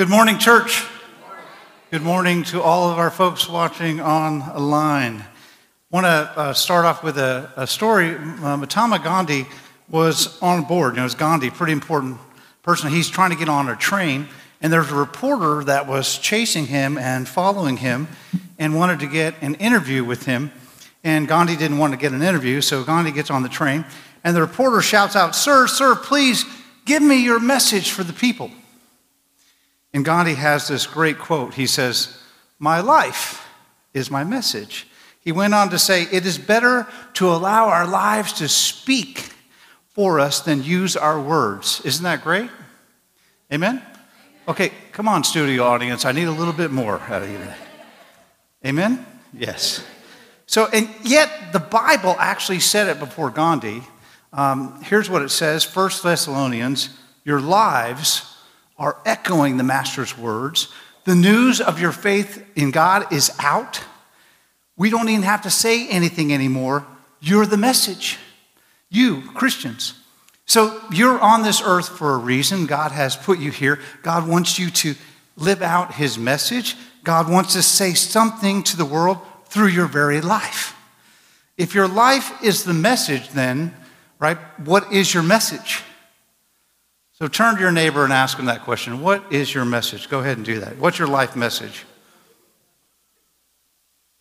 Good morning, church. Good morning to all of our folks watching online. I want to uh, start off with a, a story. Uh, Mahatma Gandhi was on board. You know, it's Gandhi, pretty important person. He's trying to get on a train, and there's a reporter that was chasing him and following him, and wanted to get an interview with him. And Gandhi didn't want to get an interview, so Gandhi gets on the train, and the reporter shouts out, "Sir, sir, please give me your message for the people." And Gandhi has this great quote. He says, My life is my message. He went on to say, It is better to allow our lives to speak for us than use our words. Isn't that great? Amen? Okay, come on, studio audience. I need a little bit more out of you. Amen? Yes. So, and yet the Bible actually said it before Gandhi. Um, here's what it says First Thessalonians, your lives are echoing the Master's words. The news of your faith in God is out. We don't even have to say anything anymore. You're the message. You, Christians. So you're on this earth for a reason. God has put you here. God wants you to live out his message. God wants to say something to the world through your very life. If your life is the message, then, right, what is your message? So turn to your neighbor and ask him that question. What is your message? Go ahead and do that. What's your life message?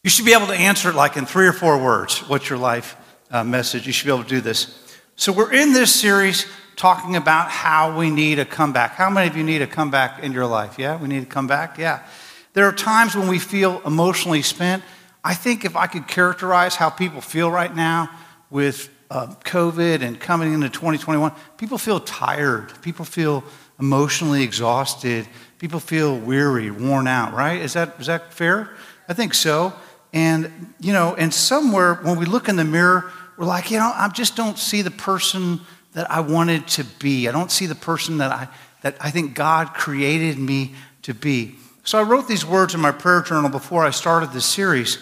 You should be able to answer it like in three or four words. What's your life uh, message? You should be able to do this. So we're in this series talking about how we need a comeback. How many of you need a comeback in your life? Yeah, we need a comeback? Yeah. There are times when we feel emotionally spent. I think if I could characterize how people feel right now with uh, COVID and coming into 2021, people feel tired. People feel emotionally exhausted. People feel weary, worn out, right? Is that, is that fair? I think so. And, you know, and somewhere when we look in the mirror, we're like, you know, I just don't see the person that I wanted to be. I don't see the person that I, that I think God created me to be. So I wrote these words in my prayer journal before I started this series.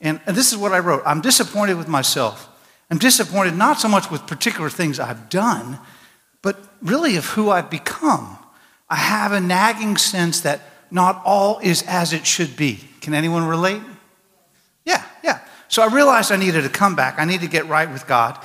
And, and this is what I wrote I'm disappointed with myself. I'm disappointed not so much with particular things I've done, but really of who I've become. I have a nagging sense that not all is as it should be. Can anyone relate? Yeah, yeah. So I realized I needed to come back. I need to get right with God.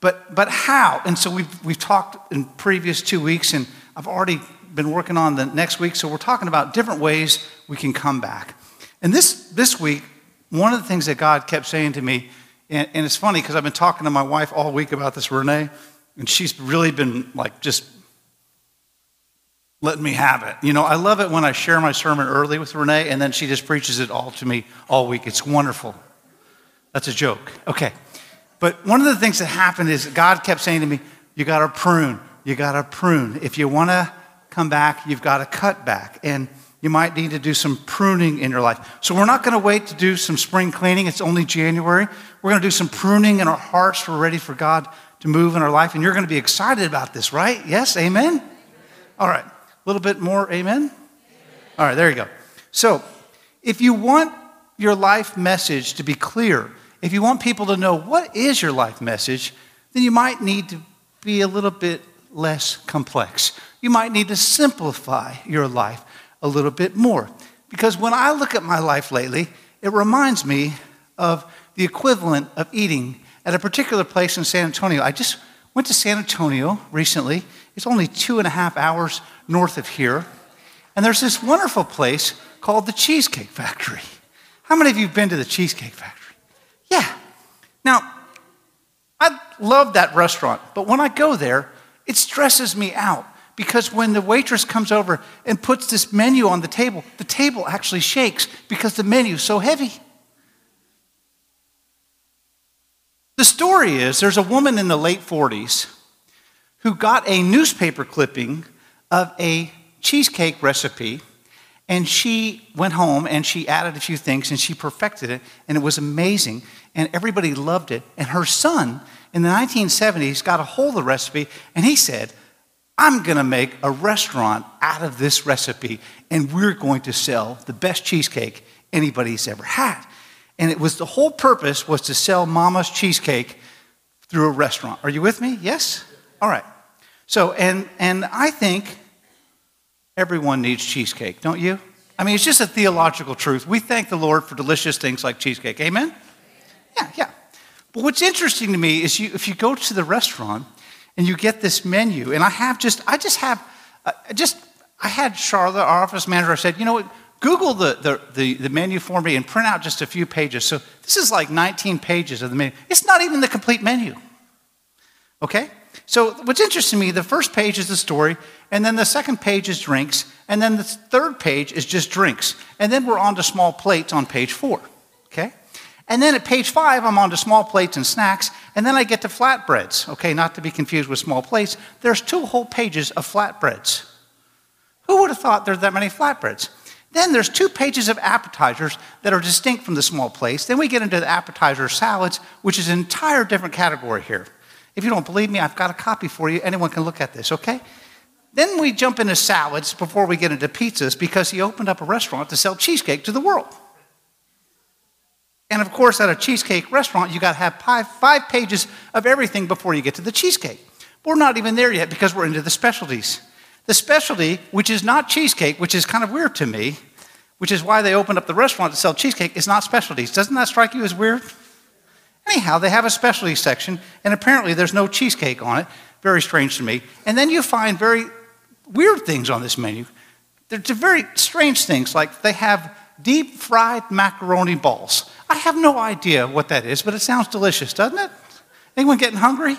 But, but how? And so we've, we've talked in previous two weeks, and I've already been working on the next week. So we're talking about different ways we can come back. And this, this week, one of the things that God kept saying to me and, and it's funny because I've been talking to my wife all week about this, Renee, and she's really been like just letting me have it. You know, I love it when I share my sermon early with Renee and then she just preaches it all to me all week. It's wonderful. That's a joke. Okay. But one of the things that happened is God kept saying to me, You got to prune. You got to prune. If you want to come back, you've got to cut back. And you might need to do some pruning in your life. So, we're not going to wait to do some spring cleaning. It's only January. We're going to do some pruning in our hearts. We're ready for God to move in our life. And you're going to be excited about this, right? Yes? Amen? All right. A little bit more, amen? All right, there you go. So, if you want your life message to be clear, if you want people to know what is your life message, then you might need to be a little bit less complex. You might need to simplify your life a little bit more. Because when I look at my life lately, it reminds me of the equivalent of eating at a particular place in San Antonio. I just went to San Antonio recently. It's only two and a half hours north of here. And there's this wonderful place called the Cheesecake Factory. How many of you have been to the Cheesecake Factory? Yeah. Now, I love that restaurant, but when I go there, it stresses me out because when the waitress comes over and puts this menu on the table, the table actually shakes because the menu is so heavy. The story is there's a woman in the late 40s who got a newspaper clipping of a cheesecake recipe and she went home and she added a few things and she perfected it and it was amazing and everybody loved it and her son in the 1970s got a hold of the recipe and he said I'm going to make a restaurant out of this recipe, and we're going to sell the best cheesecake anybody's ever had. And it was the whole purpose was to sell Mama's cheesecake through a restaurant. Are you with me? Yes? All right. So, and, and I think everyone needs cheesecake, don't you? I mean, it's just a theological truth. We thank the Lord for delicious things like cheesecake. Amen? Yeah, yeah. But what's interesting to me is you, if you go to the restaurant and you get this menu, and I have just, I just have, uh, just, I had Charlotte, our office manager, said, you know what, Google the, the, the, the, menu for me and print out just a few pages. So this is like 19 pages of the menu. It's not even the complete menu. Okay? So what's interesting to me, the first page is the story, and then the second page is drinks, and then the third page is just drinks. And then we're on to small plates on page four. And then at page five, I'm on to small plates and snacks, and then I get to flatbreads. Okay, not to be confused with small plates. There's two whole pages of flatbreads. Who would have thought there's that many flatbreads? Then there's two pages of appetizers that are distinct from the small plates. Then we get into the appetizer salads, which is an entire different category here. If you don't believe me, I've got a copy for you. Anyone can look at this, okay? Then we jump into salads before we get into pizzas because he opened up a restaurant to sell cheesecake to the world. And of course, at a cheesecake restaurant, you got to have five, five pages of everything before you get to the cheesecake. We're not even there yet because we're into the specialties. The specialty, which is not cheesecake, which is kind of weird to me, which is why they opened up the restaurant to sell cheesecake, is not specialties. Doesn't that strike you as weird? Anyhow, they have a specialty section, and apparently there's no cheesecake on it. Very strange to me. And then you find very weird things on this menu. They're very strange things, like they have deep fried macaroni balls. I have no idea what that is, but it sounds delicious, doesn't it? Anyone getting hungry?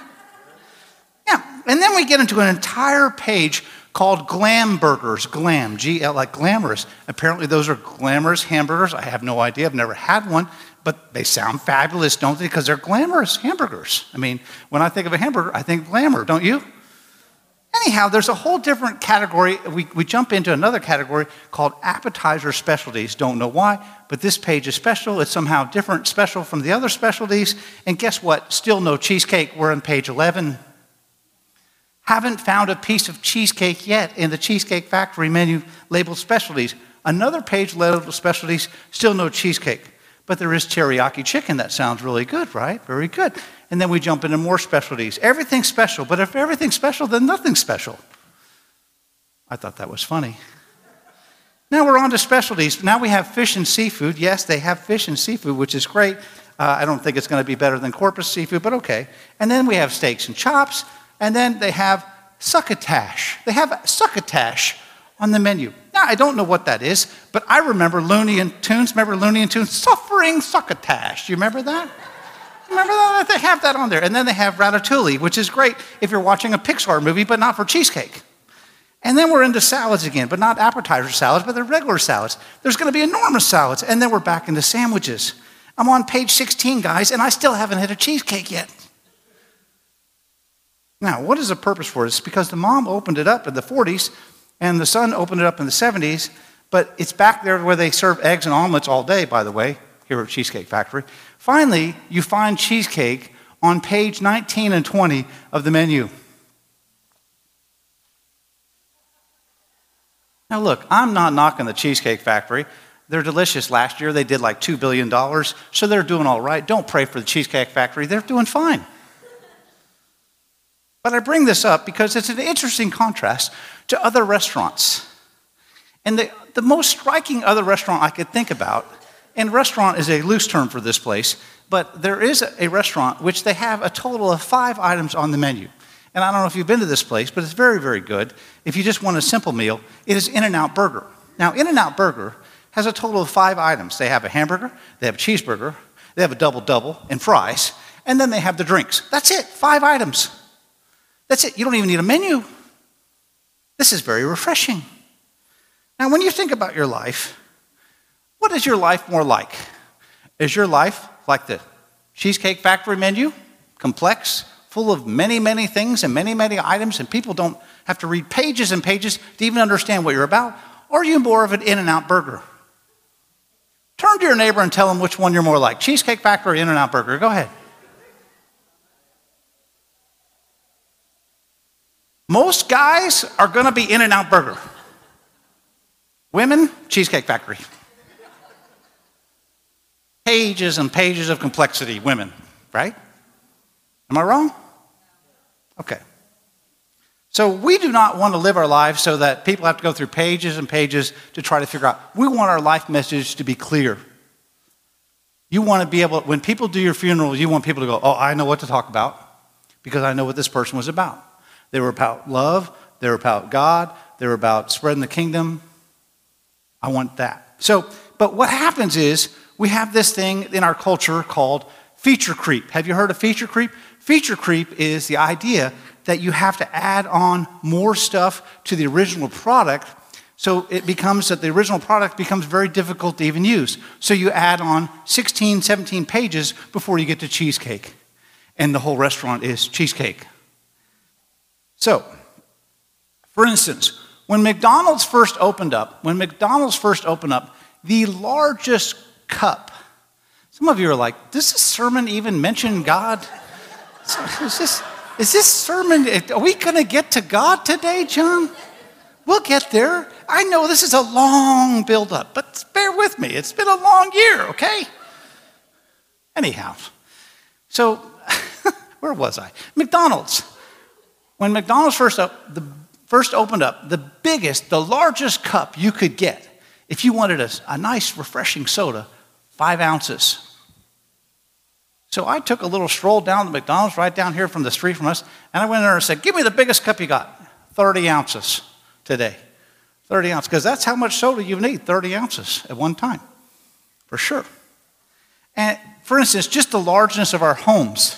Yeah. And then we get into an entire page called glam burgers. Glam, G L, like glamorous. Apparently, those are glamorous hamburgers. I have no idea. I've never had one, but they sound fabulous, don't they? Because they're glamorous hamburgers. I mean, when I think of a hamburger, I think glamour, don't you? Anyhow, there's a whole different category. We, we jump into another category called appetizer specialties. Don't know why, but this page is special. It's somehow different, special from the other specialties. And guess what? Still no cheesecake. We're on page 11. Haven't found a piece of cheesecake yet in the Cheesecake Factory menu labeled specialties. Another page labeled specialties, still no cheesecake. But there is teriyaki chicken. That sounds really good, right? Very good. And then we jump into more specialties. Everything's special, but if everything's special, then nothing's special. I thought that was funny. Now we're on to specialties. Now we have fish and seafood. Yes, they have fish and seafood, which is great. Uh, I don't think it's going to be better than corpus seafood, but okay. And then we have steaks and chops and then they have succotash. They have succotash on the menu. Now, I don't know what that is, but I remember Looney and Tunes. Remember Looney and Tunes? Suffering succotash. Do you remember that? Remember that? They have that on there. And then they have ratatouille, which is great if you're watching a Pixar movie, but not for cheesecake. And then we're into salads again, but not appetizer salads, but they're regular salads. There's going to be enormous salads. And then we're back into sandwiches. I'm on page 16, guys, and I still haven't had a cheesecake yet. Now, what is the purpose for this? Because the mom opened it up in the 40s and the son opened it up in the 70s, but it's back there where they serve eggs and omelets all day, by the way, here at Cheesecake Factory. Finally, you find cheesecake on page 19 and 20 of the menu. Now, look, I'm not knocking the Cheesecake Factory. They're delicious. Last year they did like $2 billion, so they're doing all right. Don't pray for the Cheesecake Factory, they're doing fine. But I bring this up because it's an interesting contrast to other restaurants. And the, the most striking other restaurant I could think about, and restaurant is a loose term for this place, but there is a, restaurant which they have a total of five items on the menu. And I don't know if you've been to this place, but it's very, very good. If you just want a simple meal, it is In N Out Burger. Now, In N Out Burger has a total of five items. They have a hamburger, they have a cheeseburger, they have a double double, and fries, and then they have the drinks. That's it, five items. That's it. You don't even need a menu. This is very refreshing. Now, when you think about your life, what is your life more like? Is your life like the Cheesecake Factory menu? Complex, full of many, many things and many, many items, and people don't have to read pages and pages to even understand what you're about? Or are you more of an In N Out burger? Turn to your neighbor and tell them which one you're more like Cheesecake Factory or In N Out burger. Go ahead. Most guys are going to be In N Out Burger. Women, Cheesecake Factory. Pages and pages of complexity, women, right? Am I wrong? Okay. So we do not want to live our lives so that people have to go through pages and pages to try to figure out. We want our life message to be clear. You want to be able, when people do your funeral, you want people to go, oh, I know what to talk about because I know what this person was about. They were about love, they were about God, they were about spreading the kingdom. I want that. So, but what happens is we have this thing in our culture called feature creep. Have you heard of feature creep? Feature creep is the idea that you have to add on more stuff to the original product so it becomes that the original product becomes very difficult to even use. So you add on 16, 17 pages before you get to cheesecake. And the whole restaurant is cheesecake. So, for instance, when McDonald's first opened up, when McDonald's first opened up, the largest cup. Some of you are like, does this sermon even mention God? Is this, is this sermon, are we going to get to God today, John? We'll get there. I know this is a long build-up, but bear with me. It's been a long year, okay? Anyhow, so where was I? McDonald's. When McDonald's first, up, the, first opened up, the biggest, the largest cup you could get, if you wanted a, a nice, refreshing soda, five ounces. So I took a little stroll down to McDonald's right down here from the street from us, and I went in there and said, Give me the biggest cup you got, 30 ounces today. 30 ounces, because that's how much soda you need 30 ounces at one time, for sure. And for instance, just the largeness of our homes.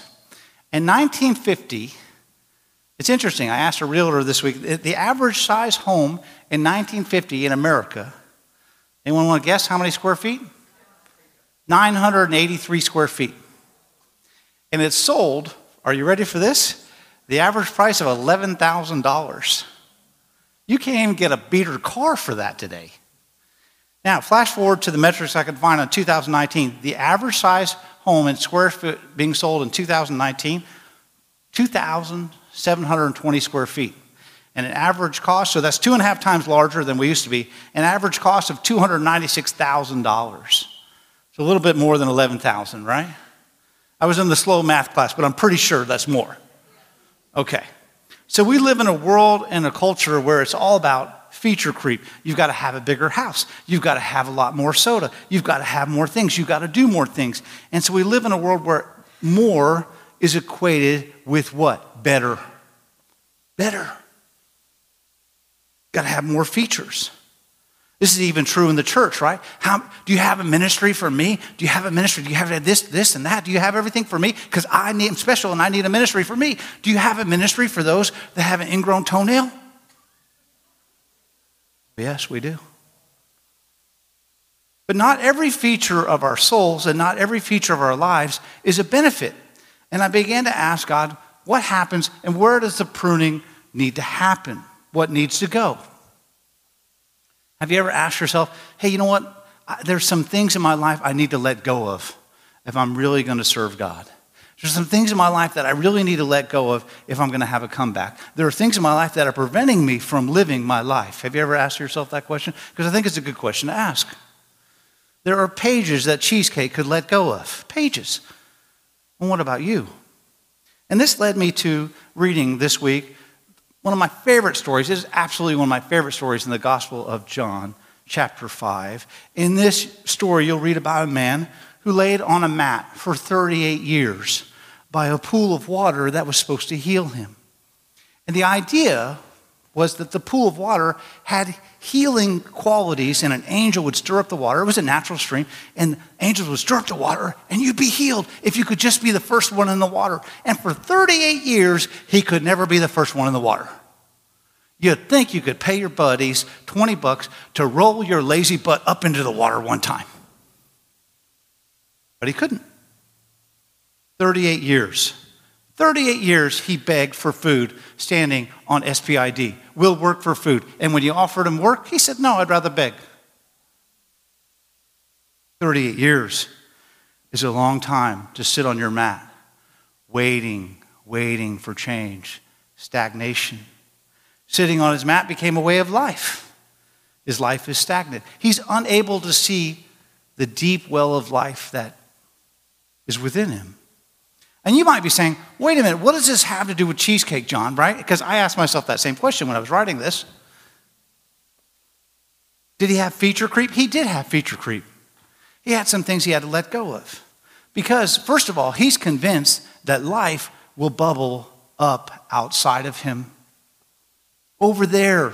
In 1950, it's interesting, I asked a realtor this week, the average size home in 1950 in America, anyone want to guess how many square feet? 983 square feet. And it's sold, are you ready for this? The average price of $11,000. You can't even get a beater car for that today. Now, flash forward to the metrics I could find on 2019. The average size home in square foot being sold in 2019, 2,720 square feet. And an average cost, so that's two and a half times larger than we used to be, an average cost of $296,000. A little bit more than 11,000, right? I was in the slow math class, but I'm pretty sure that's more. Okay. So we live in a world and a culture where it's all about feature creep. You've got to have a bigger house. You've got to have a lot more soda. You've got to have more things. You've got to do more things. And so we live in a world where more is equated with what? Better. Better. Got to have more features. This is even true in the church, right? How, do you have a ministry for me? Do you have a ministry? Do you have this, this, and that? Do you have everything for me? Because I need, I'm special and I need a ministry for me. Do you have a ministry for those that have an ingrown toenail? Yes, we do. But not every feature of our souls and not every feature of our lives is a benefit. And I began to ask God, what happens and where does the pruning need to happen? What needs to go? Have you ever asked yourself, hey, you know what? There's some things in my life I need to let go of if I'm really going to serve God. There's some things in my life that I really need to let go of if I'm going to have a comeback. There are things in my life that are preventing me from living my life. Have you ever asked yourself that question? Because I think it's a good question to ask. There are pages that Cheesecake could let go of. Pages. And what about you? And this led me to reading this week one of my favorite stories is absolutely one of my favorite stories in the Gospel of John, chapter 5. In this story, you'll read about a man who laid on a mat for 38 years by a pool of water that was supposed to heal him. And the idea was that the pool of water had healing qualities, and an angel would stir up the water. It was a natural stream, and angels would stir up the water, and you'd be healed if you could just be the first one in the water. And for 38 years, he could never be the first one in the water. You'd think you could pay your buddies 20 bucks to roll your lazy butt up into the water one time. But he couldn't. 38 years. 38 years he begged for food standing on SPID. We'll work for food. And when you offered him work, he said, No, I'd rather beg. 38 years is a long time to sit on your mat, waiting, waiting for change, stagnation. Sitting on his mat became a way of life. His life is stagnant. He's unable to see the deep well of life that is within him. And you might be saying, wait a minute, what does this have to do with cheesecake, John, right? Because I asked myself that same question when I was writing this. Did he have feature creep? He did have feature creep. He had some things he had to let go of. Because, first of all, he's convinced that life will bubble up outside of him. Over there,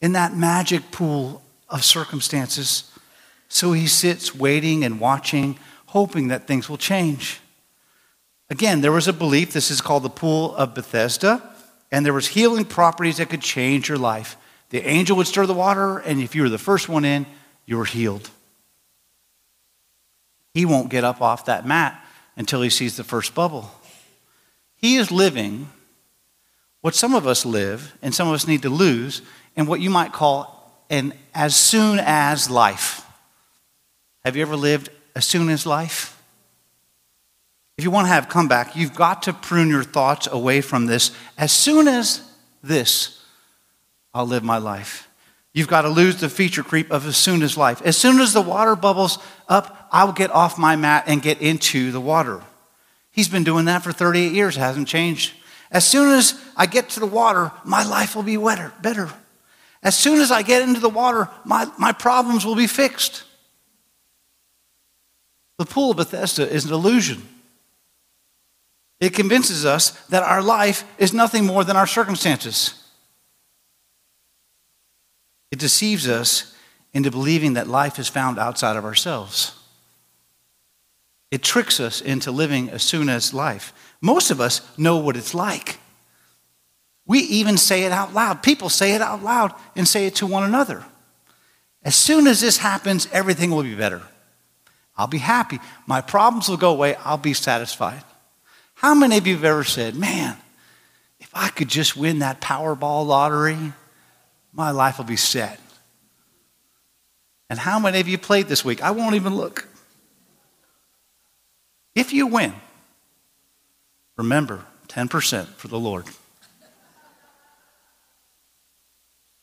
in that magic pool of circumstances. So he sits waiting and watching, hoping that things will change. Again, there was a belief, this is called the pool of Bethesda, and there was healing properties that could change your life. The angel would stir the water, and if you were the first one in, you were healed. He won't get up off that mat until he sees the first bubble. He is living what some of us live and some of us need to lose in what you might call an as soon as life. Have you ever lived as soon as life? If you want to have comeback, you've got to prune your thoughts away from this. As soon as this, I'll live my life. You've got to lose the feature creep of as soon as life. As soon as the water bubbles up, I'll get off my mat and get into the water. He's been doing that for 38 years, it hasn't changed. As soon as I get to the water, my life will be wetter, better. As soon as I get into the water, my, my problems will be fixed. The pool of Bethesda is an illusion. It convinces us that our life is nothing more than our circumstances. It deceives us into believing that life is found outside of ourselves. It tricks us into living as soon as life. Most of us know what it's like. We even say it out loud. People say it out loud and say it to one another. As soon as this happens, everything will be better. I'll be happy. My problems will go away. I'll be satisfied. How many of you have ever said, man, if I could just win that Powerball lottery, my life will be set? And how many of you played this week? I won't even look. If you win, remember 10% for the Lord.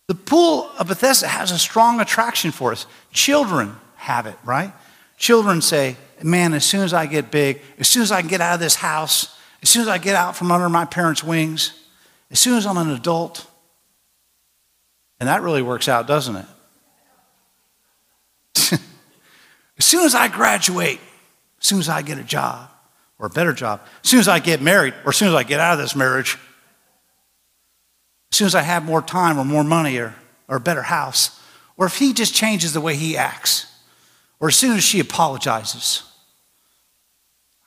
The pool of Bethesda has a strong attraction for us. Children have it, right? Children say, man, as soon as I get big, as soon as I can get out of this house, as soon as I get out from under my parents' wings, as soon as I'm an adult. And that really works out, doesn't it? as soon as I graduate, as soon as I get a job or a better job, as soon as I get married or as soon as I get out of this marriage, as soon as I have more time or more money or, or a better house, or if he just changes the way he acts, or as soon as she apologizes,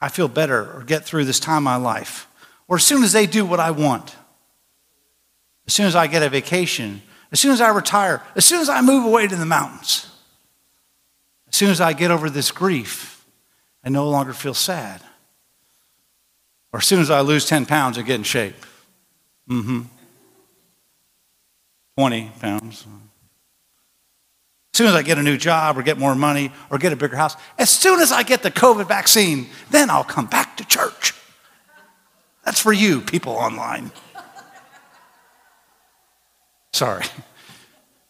I feel better or get through this time in my life. Or as soon as they do what I want, as soon as I get a vacation, as soon as I retire, as soon as I move away to the mountains, as soon as I get over this grief, I no longer feel sad. Or as soon as I lose 10 pounds, I get in shape. Mm hmm. 20 pounds soon as I get a new job or get more money or get a bigger house, as soon as I get the COVID vaccine, then I'll come back to church. That's for you, people online. Sorry.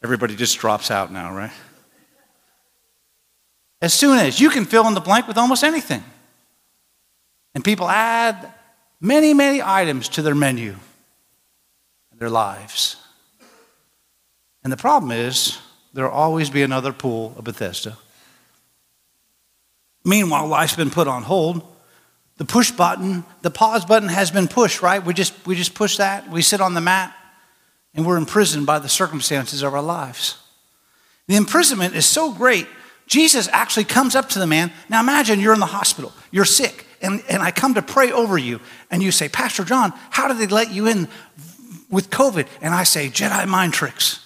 Everybody just drops out now, right? As soon as you can fill in the blank with almost anything. And people add many, many items to their menu, their lives. And the problem is, there'll always be another pool of Bethesda. Meanwhile, life's been put on hold. The push button, the pause button has been pushed, right? We just, we just push that, we sit on the mat, and we're imprisoned by the circumstances of our lives. The imprisonment is so great, Jesus actually comes up to the man. Now imagine you're in the hospital, you're sick, and, and I come to pray over you, and you say, Pastor John, how did they let you in with COVID? And I say, Jedi mind tricks.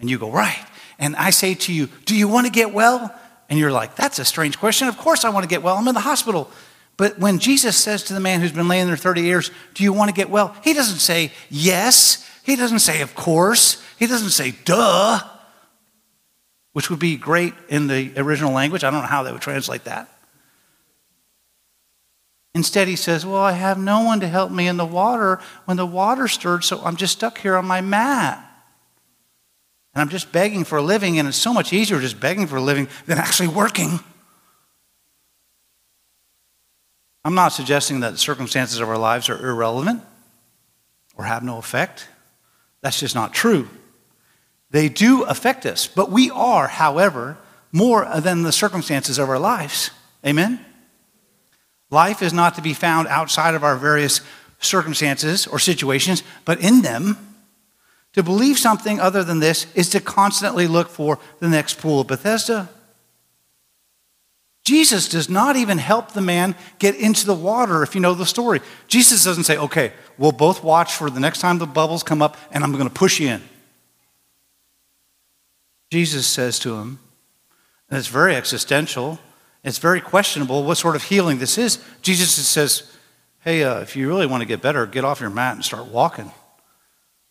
And you go, right. And I say to you, do you want to get well? And you're like, that's a strange question. Of course I want to get well. I'm in the hospital. But when Jesus says to the man who's been laying there 30 years, do you want to get well? He doesn't say yes. He doesn't say of course. He doesn't say duh, which would be great in the original language. I don't know how they would translate that. Instead, he says, Well, I have no one to help me in the water when the water stirred, so I'm just stuck here on my mat and I'm just begging for a living, and it's so much easier just begging for a living than actually working. I'm not suggesting that the circumstances of our lives are irrelevant or have no effect. That's just not true. They do affect us, but we are, however, more than the circumstances of our lives. Amen? Life is not to be found outside of our various circumstances or situations, but in them. To believe something other than this is to constantly look for the next pool of Bethesda. Jesus does not even help the man get into the water if you know the story. Jesus doesn't say, okay, we'll both watch for the next time the bubbles come up and I'm going to push you in. Jesus says to him, and it's very existential, it's very questionable what sort of healing this is. Jesus says, hey, uh, if you really want to get better, get off your mat and start walking.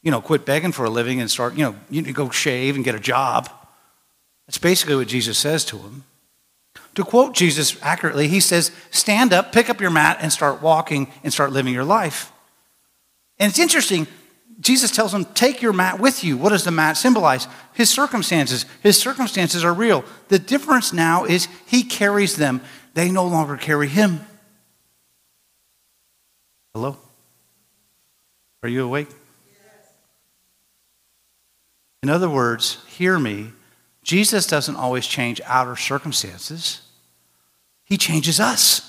You know, quit begging for a living and start, you know, you need to go shave and get a job. That's basically what Jesus says to him. To quote Jesus accurately, he says, Stand up, pick up your mat, and start walking and start living your life. And it's interesting, Jesus tells him, Take your mat with you. What does the mat symbolize? His circumstances. His circumstances are real. The difference now is he carries them, they no longer carry him. Hello? Are you awake? In other words, hear me. Jesus doesn't always change outer circumstances. He changes us.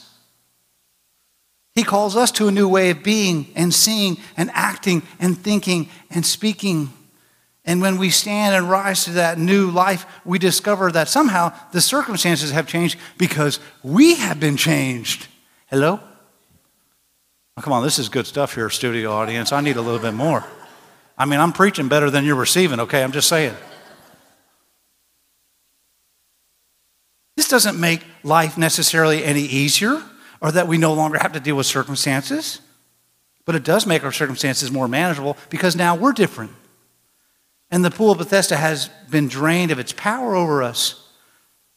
He calls us to a new way of being and seeing and acting and thinking and speaking. And when we stand and rise to that new life, we discover that somehow the circumstances have changed because we have been changed. Hello? Oh, come on, this is good stuff here, studio audience. I need a little bit more. I mean, I'm preaching better than you're receiving, okay? I'm just saying. This doesn't make life necessarily any easier or that we no longer have to deal with circumstances, but it does make our circumstances more manageable because now we're different. And the pool of Bethesda has been drained of its power over us.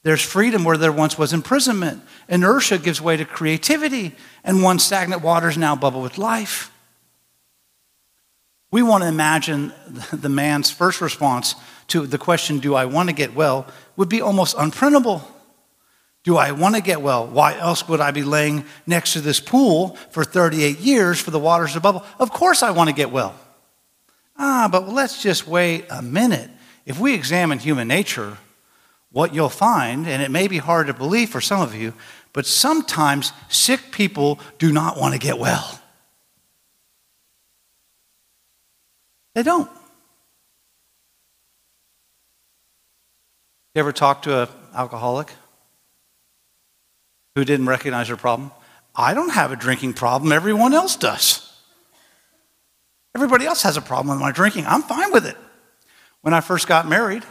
There's freedom where there once was imprisonment. Inertia gives way to creativity, and one stagnant waters now bubble with life. We want to imagine the man's first response to the question, Do I want to get well? would be almost unprintable. Do I want to get well? Why else would I be laying next to this pool for 38 years for the waters to bubble? Of course I want to get well. Ah, but let's just wait a minute. If we examine human nature, what you'll find, and it may be hard to believe for some of you, but sometimes sick people do not want to get well. They don't. You ever talk to an alcoholic? who didn't recognize her problem. I don't have a drinking problem, everyone else does. Everybody else has a problem with my drinking. I'm fine with it. When I first got married,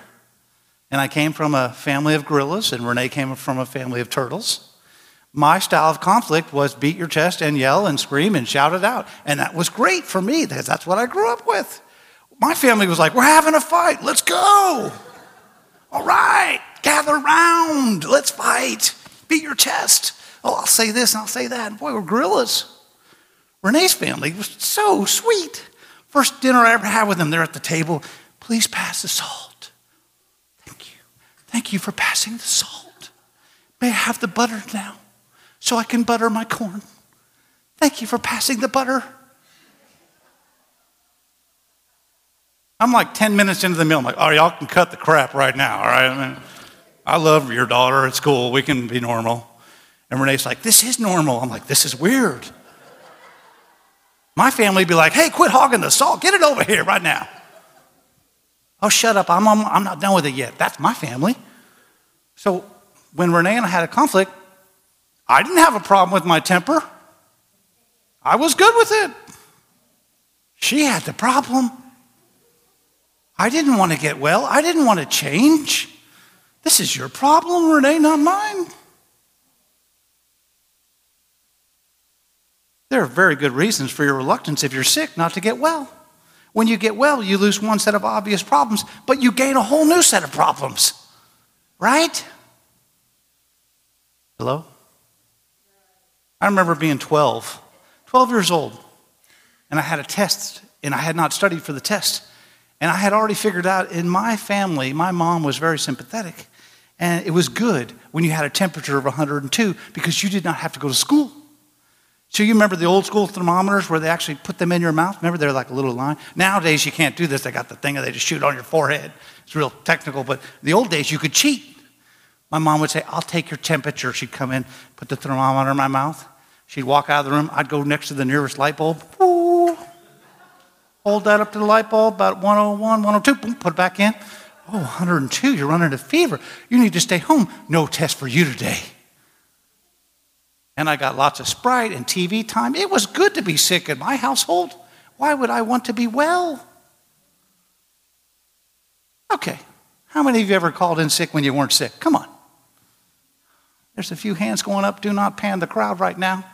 and I came from a family of gorillas, and Renee came from a family of turtles, my style of conflict was beat your chest and yell and scream and shout it out. And that was great for me because that's what I grew up with. My family was like, We're having a fight, let's go. All right, gather round, let's fight beat your chest. Oh, I'll say this and I'll say that. And boy, we're gorillas. Renee's family was so sweet. First dinner I ever had with them, they're at the table. Please pass the salt. Thank you. Thank you for passing the salt. May I have the butter now so I can butter my corn? Thank you for passing the butter. I'm like 10 minutes into the meal. I'm like, oh, y'all can cut the crap right now, all right? I mean, I love your daughter. It's cool. We can be normal. And Renee's like, This is normal. I'm like, This is weird. My family would be like, Hey, quit hogging the salt. Get it over here right now. Oh, shut up. I'm, I'm, I'm not done with it yet. That's my family. So when Renee and I had a conflict, I didn't have a problem with my temper. I was good with it. She had the problem. I didn't want to get well. I didn't want to change. This is your problem, Renee, not mine. There are very good reasons for your reluctance if you're sick not to get well. When you get well, you lose one set of obvious problems, but you gain a whole new set of problems. Right? Hello? I remember being 12, 12 years old, and I had a test, and I had not studied for the test. And I had already figured out in my family, my mom was very sympathetic. And it was good when you had a temperature of 102 because you did not have to go to school. So you remember the old school thermometers where they actually put them in your mouth? Remember they're like a little line? Nowadays you can't do this. They got the thing and they just shoot on your forehead. It's real technical, but the old days you could cheat. My mom would say, I'll take your temperature. She'd come in, put the thermometer in my mouth. She'd walk out of the room. I'd go next to the nearest light bulb. Ooh. Hold that up to the light bulb, about 101, 102, boom, put it back in. Oh, 102, you're running a fever. You need to stay home. No test for you today and I got lots of Sprite and TV time. It was good to be sick in my household. Why would I want to be well? Okay, how many of you ever called in sick when you weren't sick? Come on. There's a few hands going up. Do not pan the crowd right now.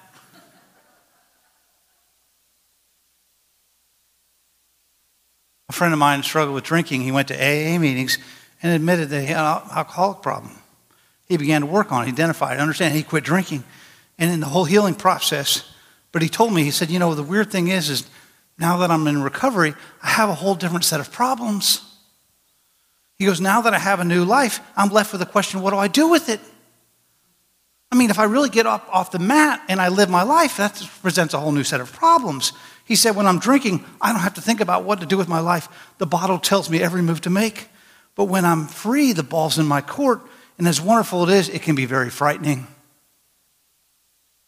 A friend of mine struggled with drinking. He went to AA meetings and admitted that he had an alcoholic problem. He began to work on it, identify it, understand. He quit drinking and in the whole healing process. But he told me, he said, you know, the weird thing is, is now that I'm in recovery, I have a whole different set of problems. He goes, now that I have a new life, I'm left with the question, what do I do with it? I mean, if I really get up off the mat and I live my life, that presents a whole new set of problems. He said, when I'm drinking, I don't have to think about what to do with my life. The bottle tells me every move to make. But when I'm free, the ball's in my court. And as wonderful it is, it can be very frightening.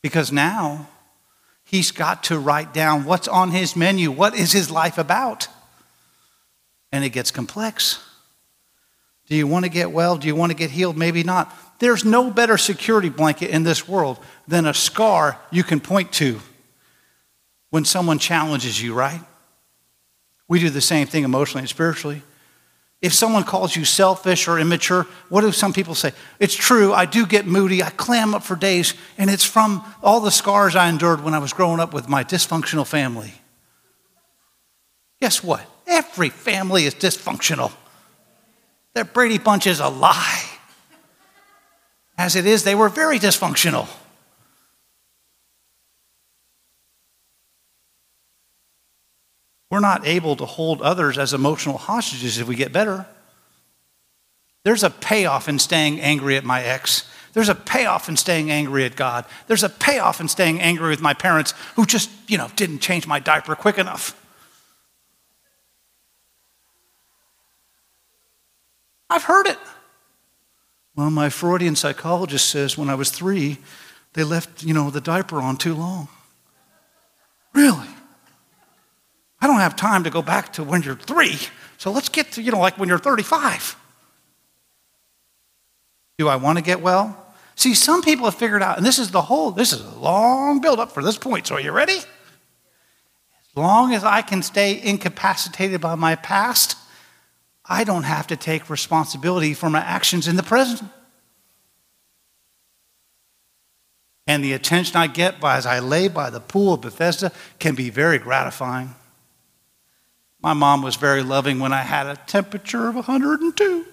Because now he's got to write down what's on his menu. What is his life about? And it gets complex. Do you want to get well? Do you want to get healed? Maybe not. There's no better security blanket in this world than a scar you can point to when someone challenges you, right? We do the same thing emotionally and spiritually. If someone calls you selfish or immature, what do some people say? It's true, I do get moody, I clam up for days, and it's from all the scars I endured when I was growing up with my dysfunctional family. Guess what? Every family is dysfunctional. That Brady Bunch is a lie. As it is, they were very dysfunctional. We're not able to hold others as emotional hostages if we get better. There's a payoff in staying angry at my ex. There's a payoff in staying angry at God. There's a payoff in staying angry with my parents who just, you know, didn't change my diaper quick enough. I've heard it. Well, my Freudian psychologist says when I was three, they left, you know, the diaper on too long. Really? I don't have time to go back to when you're three. So let's get to, you know, like when you're 35. Do I want to get well? See, some people have figured out, and this is the whole, this is a long build up for this point. So are you ready? As long as I can stay incapacitated by my past, I don't have to take responsibility for my actions in the present. And the attention I get by, as I lay by the pool of Bethesda can be very gratifying. My mom was very loving when I had a temperature of 102.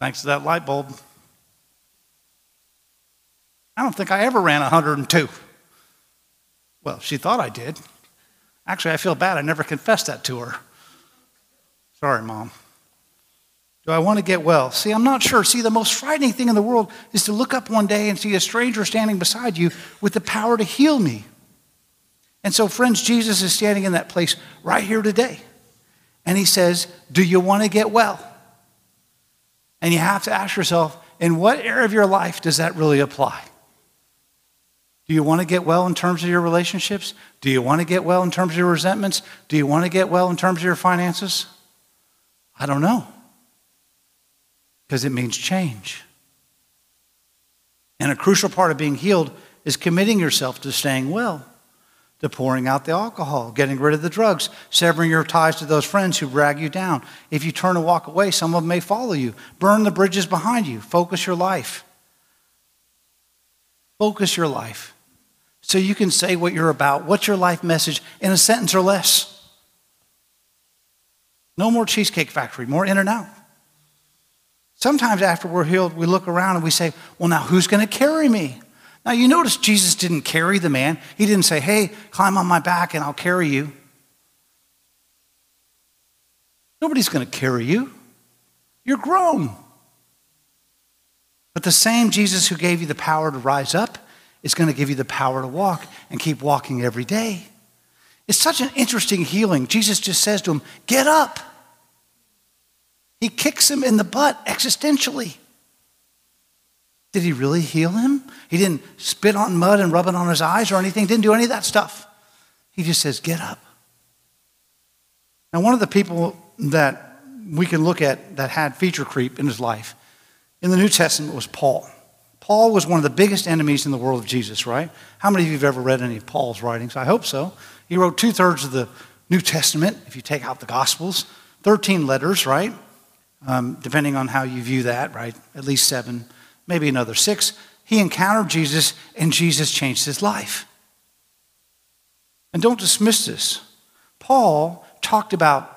Thanks to that light bulb. I don't think I ever ran 102. Well, she thought I did. Actually, I feel bad. I never confessed that to her. Sorry, Mom. Do I want to get well? See, I'm not sure. See, the most frightening thing in the world is to look up one day and see a stranger standing beside you with the power to heal me. And so, friends, Jesus is standing in that place right here today. And he says, Do you want to get well? And you have to ask yourself, in what area of your life does that really apply? Do you want to get well in terms of your relationships? Do you want to get well in terms of your resentments? Do you want to get well in terms of your finances? I don't know. Because it means change. And a crucial part of being healed is committing yourself to staying well to pouring out the alcohol, getting rid of the drugs, severing your ties to those friends who drag you down. If you turn and walk away, some of them may follow you. Burn the bridges behind you. Focus your life. Focus your life so you can say what you're about. What's your life message in a sentence or less? No more Cheesecake Factory, more In-N-Out. Sometimes after we're healed, we look around and we say, well, now who's going to carry me? Now, you notice Jesus didn't carry the man. He didn't say, hey, climb on my back and I'll carry you. Nobody's going to carry you. You're grown. But the same Jesus who gave you the power to rise up is going to give you the power to walk and keep walking every day. It's such an interesting healing. Jesus just says to him, Get up. He kicks him in the butt existentially. Did he really heal him? He didn't spit on mud and rub it on his eyes or anything, didn't do any of that stuff. He just says, Get up. Now, one of the people that we can look at that had feature creep in his life in the New Testament was Paul. Paul was one of the biggest enemies in the world of Jesus, right? How many of you have ever read any of Paul's writings? I hope so. He wrote two thirds of the New Testament, if you take out the Gospels, 13 letters, right? Um, depending on how you view that, right? At least seven, maybe another six. He encountered Jesus, and Jesus changed his life. And don't dismiss this. Paul talked about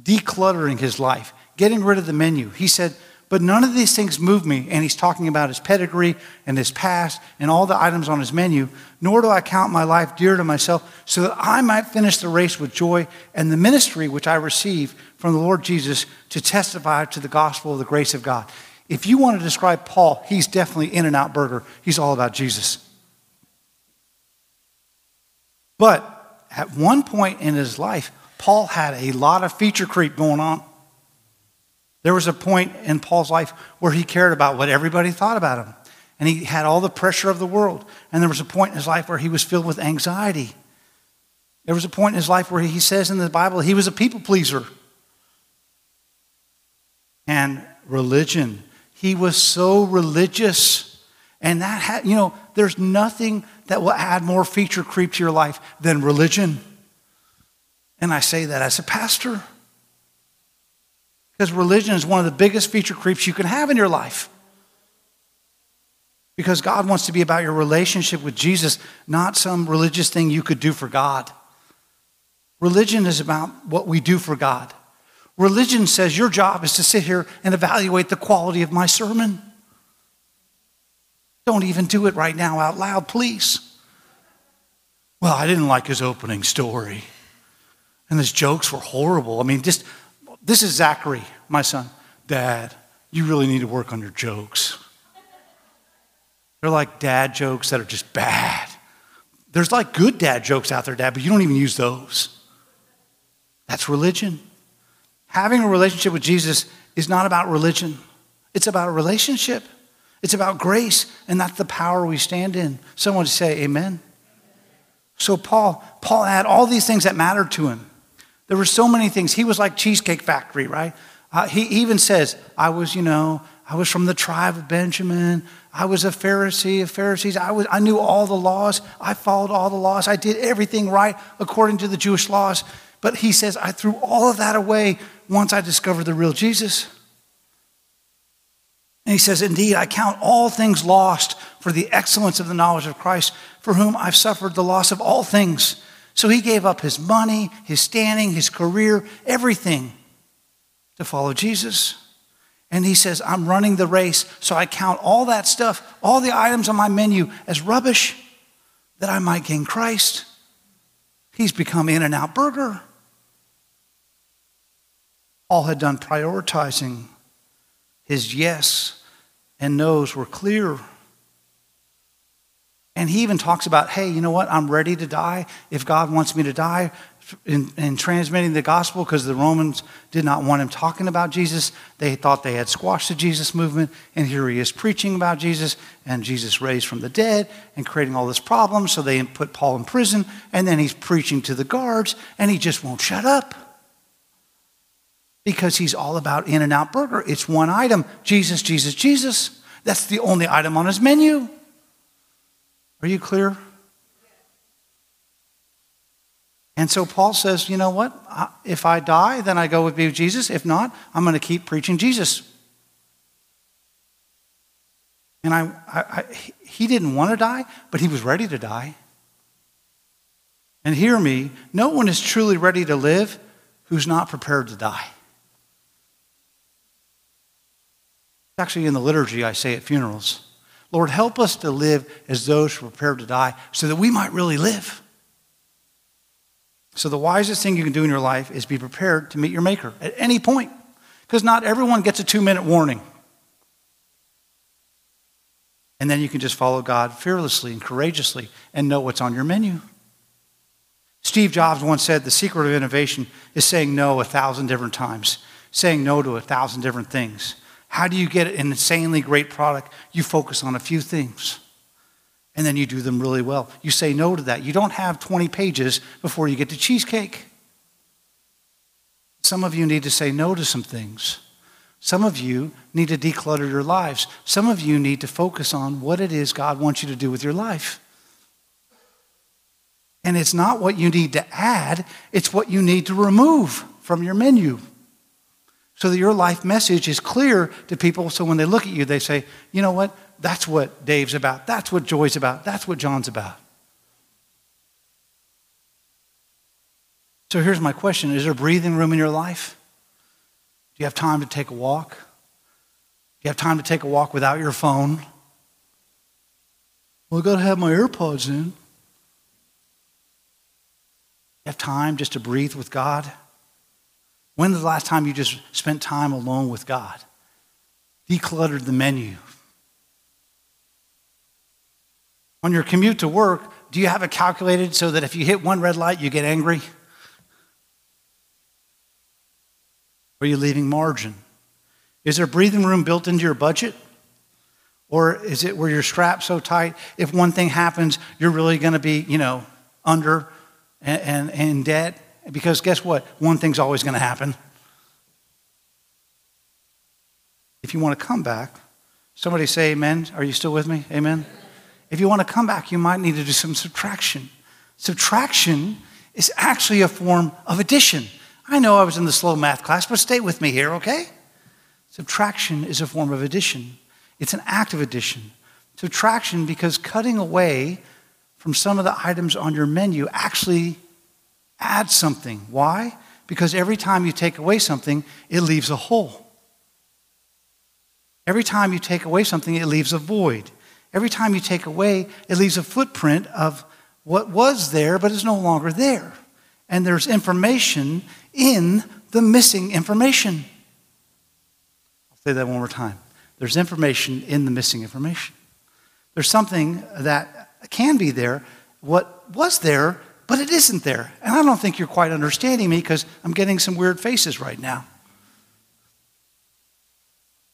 decluttering his life, getting rid of the menu. He said, but none of these things move me. And he's talking about his pedigree and his past and all the items on his menu. Nor do I count my life dear to myself so that I might finish the race with joy and the ministry which I receive from the Lord Jesus to testify to the gospel of the grace of God. If you want to describe Paul, he's definitely in and out burger. He's all about Jesus. But at one point in his life, Paul had a lot of feature creep going on. There was a point in Paul's life where he cared about what everybody thought about him. And he had all the pressure of the world. And there was a point in his life where he was filled with anxiety. There was a point in his life where he says in the Bible he was a people pleaser. And religion. He was so religious. And that had, you know, there's nothing that will add more feature creep to your life than religion. And I say that as a pastor. Because religion is one of the biggest feature creeps you can have in your life. Because God wants to be about your relationship with Jesus, not some religious thing you could do for God. Religion is about what we do for God. Religion says your job is to sit here and evaluate the quality of my sermon. Don't even do it right now out loud, please. Well, I didn't like his opening story. And his jokes were horrible. I mean, just this is Zachary, my son. Dad, you really need to work on your jokes. They're like dad jokes that are just bad. There's like good dad jokes out there, dad, but you don't even use those. That's religion. Having a relationship with Jesus is not about religion, it's about a relationship. It's about grace, and that's the power we stand in. Someone say, Amen. So Paul, Paul had all these things that mattered to him. There were so many things. He was like Cheesecake Factory, right? Uh, he even says, I was, you know, I was from the tribe of Benjamin. I was a Pharisee of Pharisees. I, was, I knew all the laws. I followed all the laws. I did everything right according to the Jewish laws. But he says, I threw all of that away once I discovered the real Jesus. And he says, Indeed, I count all things lost for the excellence of the knowledge of Christ, for whom I've suffered the loss of all things so he gave up his money, his standing, his career, everything to follow Jesus. And he says, I'm running the race, so I count all that stuff, all the items on my menu as rubbish that I might gain Christ. He's become In N Out Burger. Paul had done prioritizing. His yes and no's were clear. And he even talks about, hey, you know what? I'm ready to die if God wants me to die in, in transmitting the gospel because the Romans did not want him talking about Jesus. They thought they had squashed the Jesus movement. And here he is preaching about Jesus and Jesus raised from the dead and creating all this problem. So they put Paul in prison. And then he's preaching to the guards and he just won't shut up because he's all about In and Out Burger. It's one item Jesus, Jesus, Jesus. That's the only item on his menu. Are you clear? And so Paul says, you know what? If I die, then I go with Jesus. If not, I'm going to keep preaching Jesus. And I, I, I, he didn't want to die, but he was ready to die. And hear me, no one is truly ready to live who's not prepared to die. Actually, in the liturgy, I say at funerals. Lord, help us to live as those who are prepared to die so that we might really live. So, the wisest thing you can do in your life is be prepared to meet your Maker at any point, because not everyone gets a two minute warning. And then you can just follow God fearlessly and courageously and know what's on your menu. Steve Jobs once said the secret of innovation is saying no a thousand different times, saying no to a thousand different things. How do you get an insanely great product? You focus on a few things and then you do them really well. You say no to that. You don't have 20 pages before you get to cheesecake. Some of you need to say no to some things. Some of you need to declutter your lives. Some of you need to focus on what it is God wants you to do with your life. And it's not what you need to add, it's what you need to remove from your menu. So that your life message is clear to people. So when they look at you, they say, you know what? That's what Dave's about. That's what Joy's about. That's what John's about. So here's my question Is there breathing room in your life? Do you have time to take a walk? Do you have time to take a walk without your phone? Well, I've got to have my AirPods in. You have time just to breathe with God? When was the last time you just spent time alone with God? Decluttered the menu. On your commute to work, do you have it calculated so that if you hit one red light, you get angry? Are you leaving margin? Is there breathing room built into your budget? Or is it where you're strapped so tight, if one thing happens, you're really going to be, you know, under and, and, and in debt? Because guess what? One thing's always going to happen. If you want to come back, somebody say amen. Are you still with me? Amen. If you want to come back, you might need to do some subtraction. Subtraction is actually a form of addition. I know I was in the slow math class, but stay with me here, okay? Subtraction is a form of addition. It's an act of addition. Subtraction because cutting away from some of the items on your menu actually adds something. Why? Because every time you take away something, it leaves a hole. Every time you take away something, it leaves a void. Every time you take away, it leaves a footprint of what was there but is no longer there. And there's information in the missing information. I'll say that one more time. There's information in the missing information. There's something that can be there, what was there, but it isn't there. And I don't think you're quite understanding me because I'm getting some weird faces right now.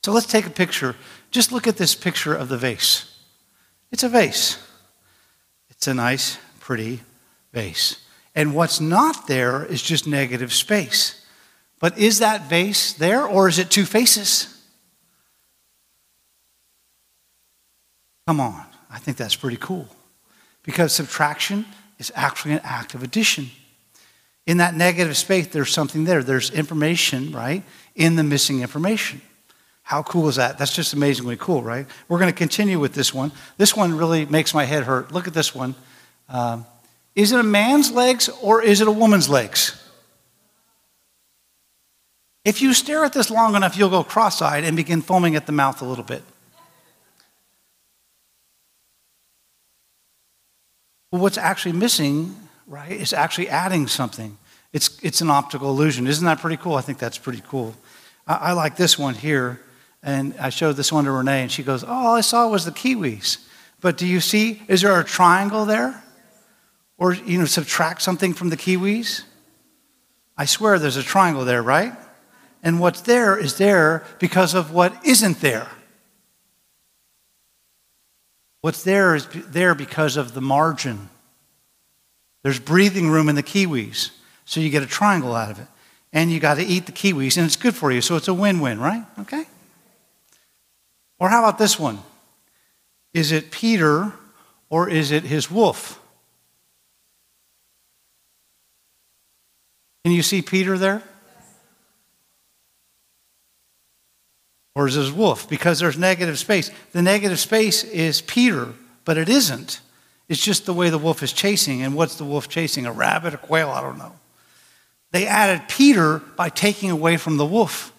So let's take a picture. Just look at this picture of the vase. It's a vase. It's a nice, pretty vase. And what's not there is just negative space. But is that vase there or is it two faces? Come on. I think that's pretty cool. Because subtraction is actually an act of addition. In that negative space, there's something there. There's information, right, in the missing information. How cool is that? That's just amazingly cool, right? We're going to continue with this one. This one really makes my head hurt. Look at this one. Um, is it a man's legs or is it a woman's legs? If you stare at this long enough, you'll go cross eyed and begin foaming at the mouth a little bit. What's actually missing, right, is actually adding something. It's, it's an optical illusion. Isn't that pretty cool? I think that's pretty cool. I, I like this one here. And I showed this one to Renee, and she goes, Oh, all I saw was the kiwis. But do you see, is there a triangle there? Or, you know, subtract something from the kiwis? I swear there's a triangle there, right? And what's there is there because of what isn't there. What's there is there because of the margin. There's breathing room in the kiwis, so you get a triangle out of it. And you got to eat the kiwis, and it's good for you, so it's a win win, right? Okay? Or how about this one? Is it Peter or is it his wolf? Can you see Peter there? Or is his wolf? Because there's negative space. The negative space is Peter, but it isn't. It's just the way the wolf is chasing. And what's the wolf chasing? A rabbit, a quail? I don't know. They added Peter by taking away from the wolf.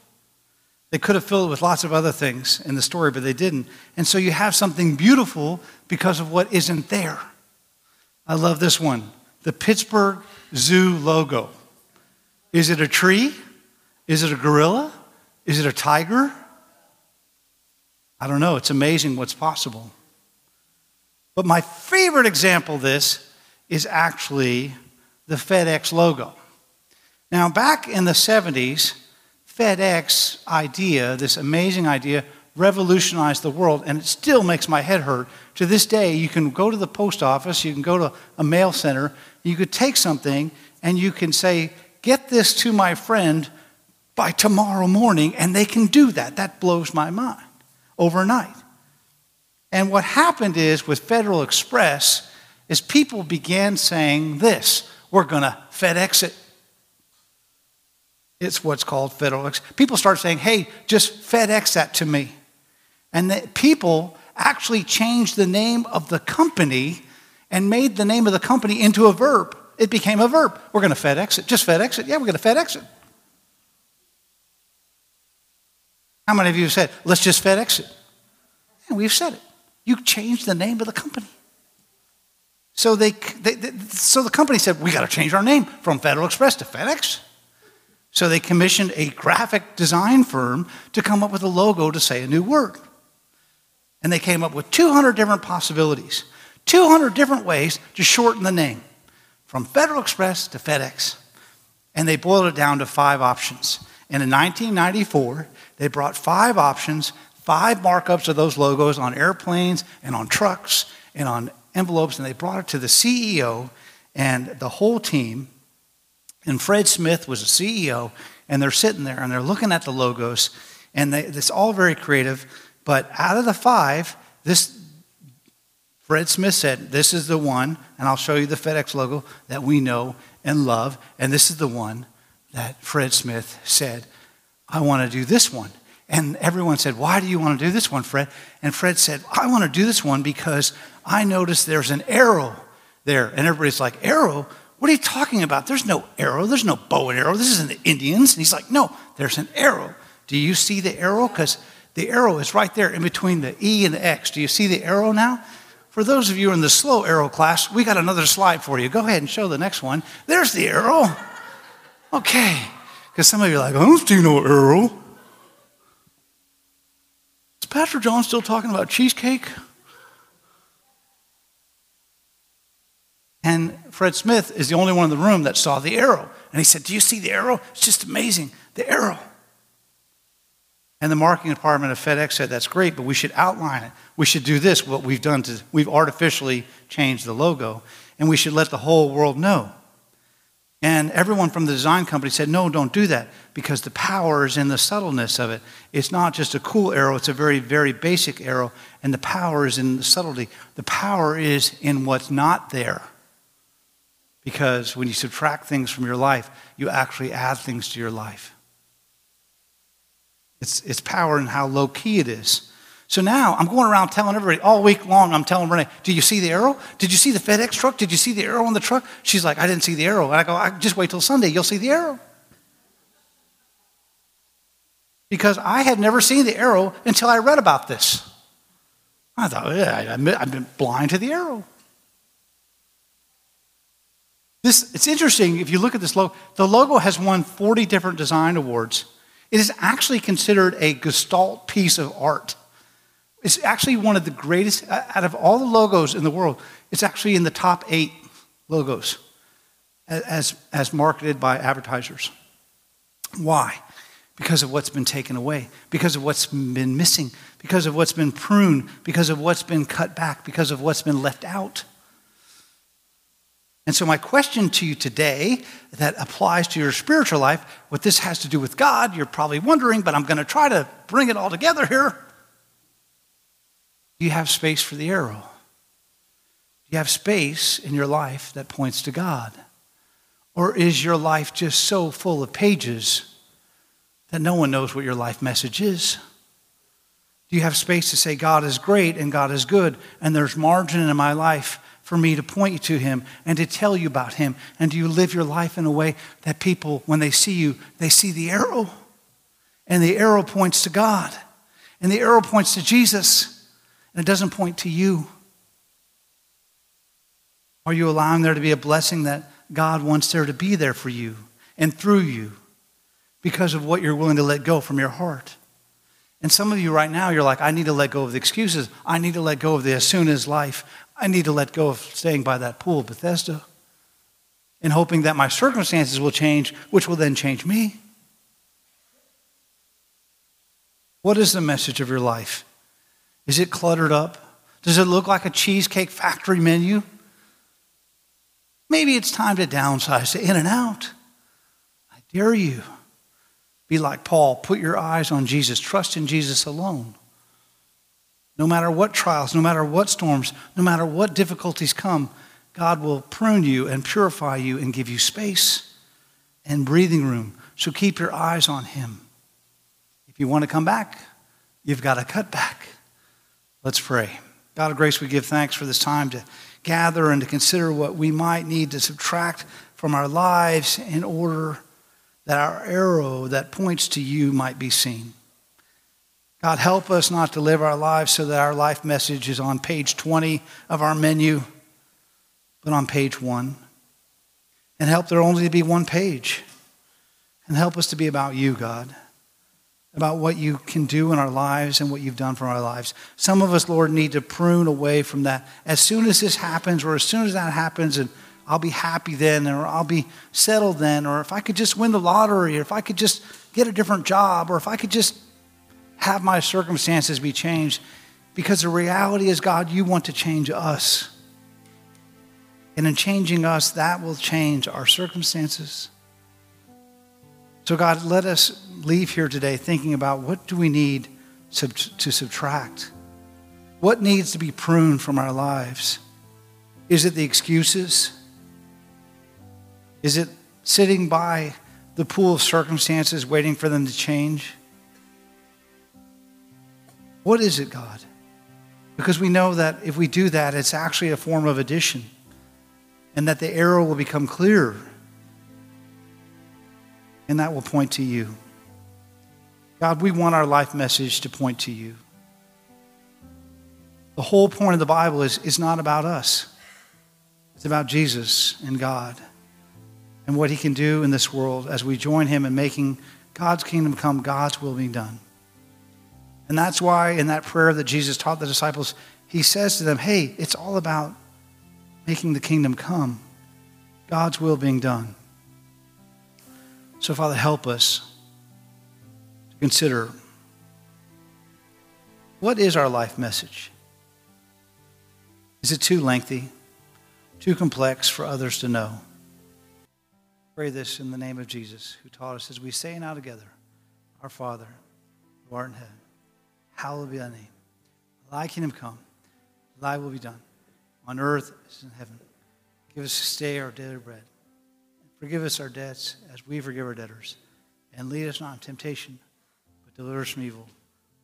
They could have filled it with lots of other things in the story, but they didn't. And so you have something beautiful because of what isn't there. I love this one the Pittsburgh Zoo logo. Is it a tree? Is it a gorilla? Is it a tiger? I don't know. It's amazing what's possible. But my favorite example of this is actually the FedEx logo. Now, back in the 70s, FedEx idea, this amazing idea, revolutionized the world, and it still makes my head hurt. To this day, you can go to the post office, you can go to a mail center, you could take something, and you can say, Get this to my friend by tomorrow morning, and they can do that. That blows my mind overnight. And what happened is with Federal Express is people began saying this, we're going to FedEx it. It's what's called Federal Express. People start saying, hey, just FedEx that to me. And people actually changed the name of the company and made the name of the company into a verb. It became a verb. We're going to FedEx it. Just FedEx it. Yeah, we're going to FedEx it. How many of you have said, let's just FedEx it? And we've said it. You changed the name of the company. So, they, they, they so the company said, we got to change our name from Federal Express to FedEx. So they commissioned a graphic design firm to come up with a logo to say a new word. And they came up with 200 different possibilities, 200 different ways to shorten the name from Federal Express to FedEx. And they boiled it down to five options. And in 1994, they brought five options five markups of those logos on airplanes and on trucks and on envelopes, and they brought it to the CEO and the whole team. And Fred Smith was the CEO, and they're sitting there and they're looking at the logos, and they, it's all very creative. But out of the five, this Fred Smith said, This is the one, and I'll show you the FedEx logo that we know and love. And this is the one that Fred Smith said, I want to do this one. And everyone said, Why do you want to do this one, Fred? And Fred said, I want to do this one because I noticed there's an arrow there. And everybody's like, Arrow? What are you talking about? There's no arrow. There's no bow and arrow. This isn't the Indians. And he's like, No, there's an arrow. Do you see the arrow? Because the arrow is right there in between the E and the X. Do you see the arrow now? For those of you in the slow arrow class, we got another slide for you. Go ahead and show the next one. There's the arrow. Okay. Because some of you are like, I don't see no arrow. Is Pastor John still talking about cheesecake? And Fred Smith is the only one in the room that saw the arrow. And he said, Do you see the arrow? It's just amazing. The arrow. And the marketing department of FedEx said, That's great, but we should outline it. We should do this, what we've done to, we've artificially changed the logo, and we should let the whole world know. And everyone from the design company said, no, don't do that because the power is in the subtleness of it. It's not just a cool arrow, it's a very, very basic arrow, and the power is in the subtlety. The power is in what's not there. Because when you subtract things from your life, you actually add things to your life. It's, it's power in how low key it is. So now I'm going around telling everybody all week long, I'm telling Renee, do you see the arrow? Did you see the FedEx truck? Did you see the arrow on the truck? She's like, I didn't see the arrow. And I go, I, just wait till Sunday, you'll see the arrow. Because I had never seen the arrow until I read about this. I thought, yeah, I've been blind to the arrow. This, it's interesting if you look at this logo. The logo has won 40 different design awards. It is actually considered a gestalt piece of art. It's actually one of the greatest, out of all the logos in the world, it's actually in the top eight logos as, as marketed by advertisers. Why? Because of what's been taken away, because of what's been missing, because of what's been pruned, because of what's been cut back, because of what's been left out. And so, my question to you today that applies to your spiritual life, what this has to do with God, you're probably wondering, but I'm going to try to bring it all together here. Do you have space for the arrow? Do you have space in your life that points to God? Or is your life just so full of pages that no one knows what your life message is? Do you have space to say, God is great and God is good, and there's margin in my life for me to point you to Him and to tell you about Him? And do you live your life in a way that people, when they see you, they see the arrow? And the arrow points to God, and the arrow points to Jesus. And it doesn't point to you. Are you allowing there to be a blessing that God wants there to be there for you and through you because of what you're willing to let go from your heart? And some of you right now, you're like, I need to let go of the excuses. I need to let go of the as soon as life. I need to let go of staying by that pool of Bethesda and hoping that my circumstances will change, which will then change me. What is the message of your life? Is it cluttered up? Does it look like a cheesecake factory menu? Maybe it's time to downsize to in and out. I dare you. Be like Paul. Put your eyes on Jesus. Trust in Jesus alone. No matter what trials, no matter what storms, no matter what difficulties come, God will prune you and purify you and give you space and breathing room. So keep your eyes on Him. If you want to come back, you've got to cut back. Let's pray. God of grace, we give thanks for this time to gather and to consider what we might need to subtract from our lives in order that our arrow that points to you might be seen. God, help us not to live our lives so that our life message is on page 20 of our menu, but on page one. And help there only to be one page. And help us to be about you, God about what you can do in our lives and what you've done for our lives. Some of us, Lord, need to prune away from that. As soon as this happens, or as soon as that happens, and I'll be happy then, or I'll be settled then, or if I could just win the lottery, or if I could just get a different job, or if I could just have my circumstances be changed. Because the reality is, God, you want to change us. And in changing us, that will change our circumstances. So, God, let us leave here today thinking about what do we need to subtract? What needs to be pruned from our lives? Is it the excuses? Is it sitting by the pool of circumstances waiting for them to change? What is it, God? Because we know that if we do that, it's actually a form of addition, and that the arrow will become clearer and that will point to you. God, we want our life message to point to you. The whole point of the Bible is, is not about us. It's about Jesus and God and what he can do in this world as we join him in making God's kingdom come, God's will be done. And that's why in that prayer that Jesus taught the disciples, he says to them, hey, it's all about making the kingdom come, God's will being done. So, Father, help us consider what is our life message? Is it too lengthy, too complex for others to know? Pray this in the name of Jesus, who taught us as we say now together Our Father, who art in heaven, hallowed be thy name. Thy kingdom come, thy will be done, on earth as in heaven. Give us this day our daily bread Forgive us our debts as we forgive our debtors. And lead us not in temptation, deliver us from evil.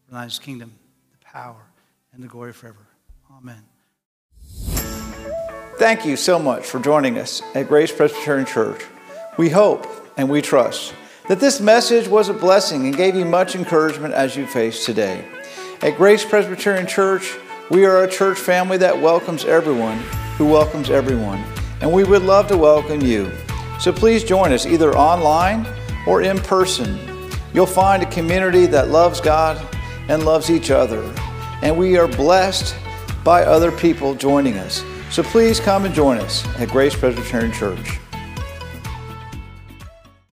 For thine is kingdom, the power, and the glory forever. Amen. Thank you so much for joining us at Grace Presbyterian Church. We hope and we trust that this message was a blessing and gave you much encouragement as you face today. At Grace Presbyterian Church, we are a church family that welcomes everyone who welcomes everyone, and we would love to welcome you. So please join us either online or in person. You'll find a community that loves God and loves each other. And we are blessed by other people joining us. So please come and join us at Grace Presbyterian Church.